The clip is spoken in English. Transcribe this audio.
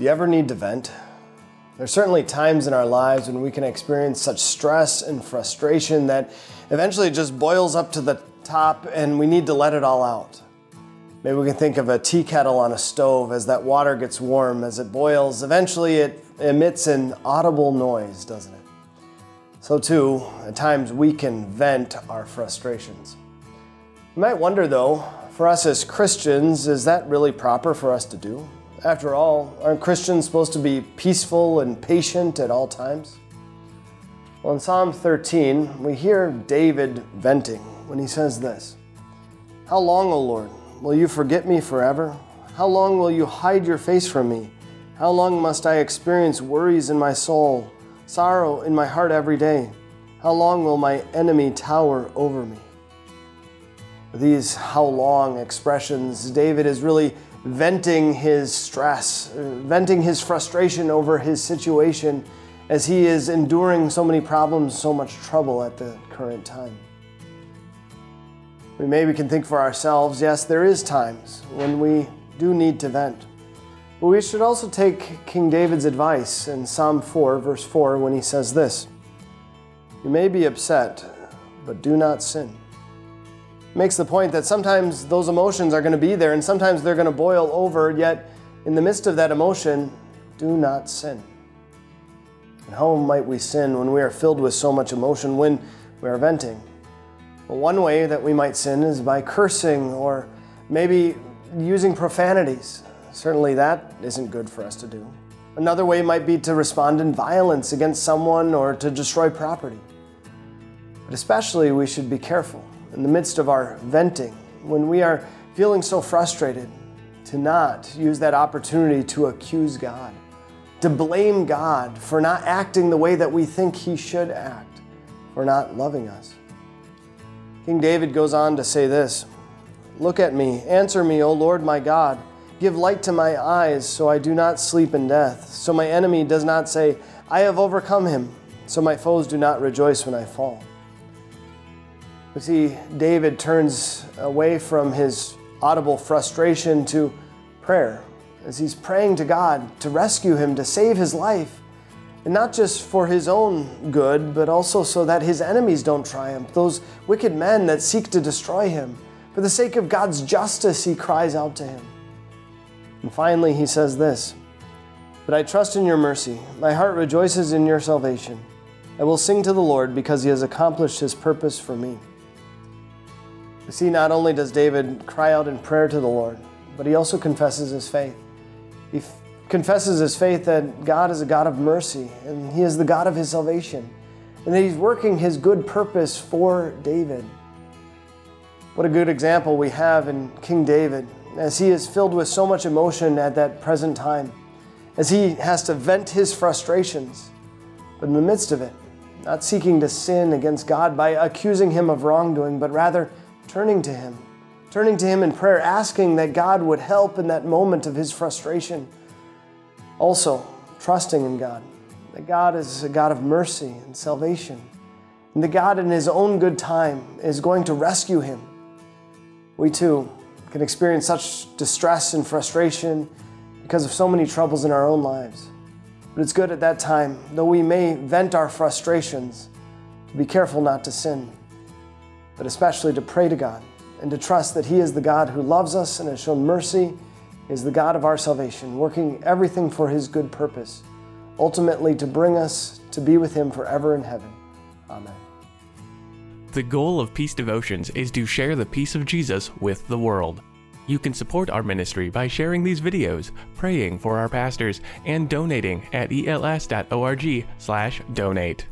Do you ever need to vent? There's certainly times in our lives when we can experience such stress and frustration that eventually it just boils up to the top and we need to let it all out. Maybe we can think of a tea kettle on a stove as that water gets warm, as it boils, eventually it emits an audible noise, doesn't it? So, too, at times we can vent our frustrations. You might wonder, though, for us as Christians, is that really proper for us to do? After all, aren't Christians supposed to be peaceful and patient at all times? Well, in Psalm 13, we hear David venting when he says this How long, O Lord, will you forget me forever? How long will you hide your face from me? How long must I experience worries in my soul, sorrow in my heart every day? How long will my enemy tower over me? These how long expressions, David is really venting his stress, venting his frustration over his situation as he is enduring so many problems, so much trouble at the current time. We maybe can think for ourselves, yes, there is times when we do need to vent. But we should also take King David's advice in Psalm 4, verse 4, when he says this You may be upset, but do not sin makes the point that sometimes those emotions are going to be there and sometimes they're going to boil over, yet in the midst of that emotion, do not sin. And how might we sin when we are filled with so much emotion, when we are venting? Well, one way that we might sin is by cursing or maybe using profanities. Certainly, that isn't good for us to do. Another way might be to respond in violence against someone or to destroy property. But especially, we should be careful in the midst of our venting, when we are feeling so frustrated, to not use that opportunity to accuse God, to blame God for not acting the way that we think He should act, for not loving us. King David goes on to say this Look at me, answer me, O Lord my God. Give light to my eyes, so I do not sleep in death, so my enemy does not say, I have overcome him, so my foes do not rejoice when I fall. We see David turns away from his audible frustration to prayer as he's praying to God to rescue him, to save his life. And not just for his own good, but also so that his enemies don't triumph, those wicked men that seek to destroy him. For the sake of God's justice, he cries out to him. And finally, he says this But I trust in your mercy. My heart rejoices in your salvation. I will sing to the Lord because he has accomplished his purpose for me. You see, not only does David cry out in prayer to the Lord, but he also confesses his faith. He f- confesses his faith that God is a God of mercy and he is the God of his salvation, and that he's working his good purpose for David. What a good example we have in King David as he is filled with so much emotion at that present time, as he has to vent his frustrations. But in the midst of it, not seeking to sin against God by accusing him of wrongdoing, but rather turning to Him, turning to Him in prayer, asking that God would help in that moment of his frustration. Also, trusting in God, that God is a God of mercy and salvation, and that God, in His own good time, is going to rescue him. We too can experience such distress and frustration because of so many troubles in our own lives. But it's good at that time, though we may vent our frustrations, to be careful not to sin but especially to pray to God and to trust that He is the God who loves us and has shown mercy, is the God of our salvation, working everything for His good purpose, ultimately to bring us to be with Him forever in heaven. Amen. The goal of Peace Devotions is to share the peace of Jesus with the world. You can support our ministry by sharing these videos, praying for our pastors, and donating at els.org/donate.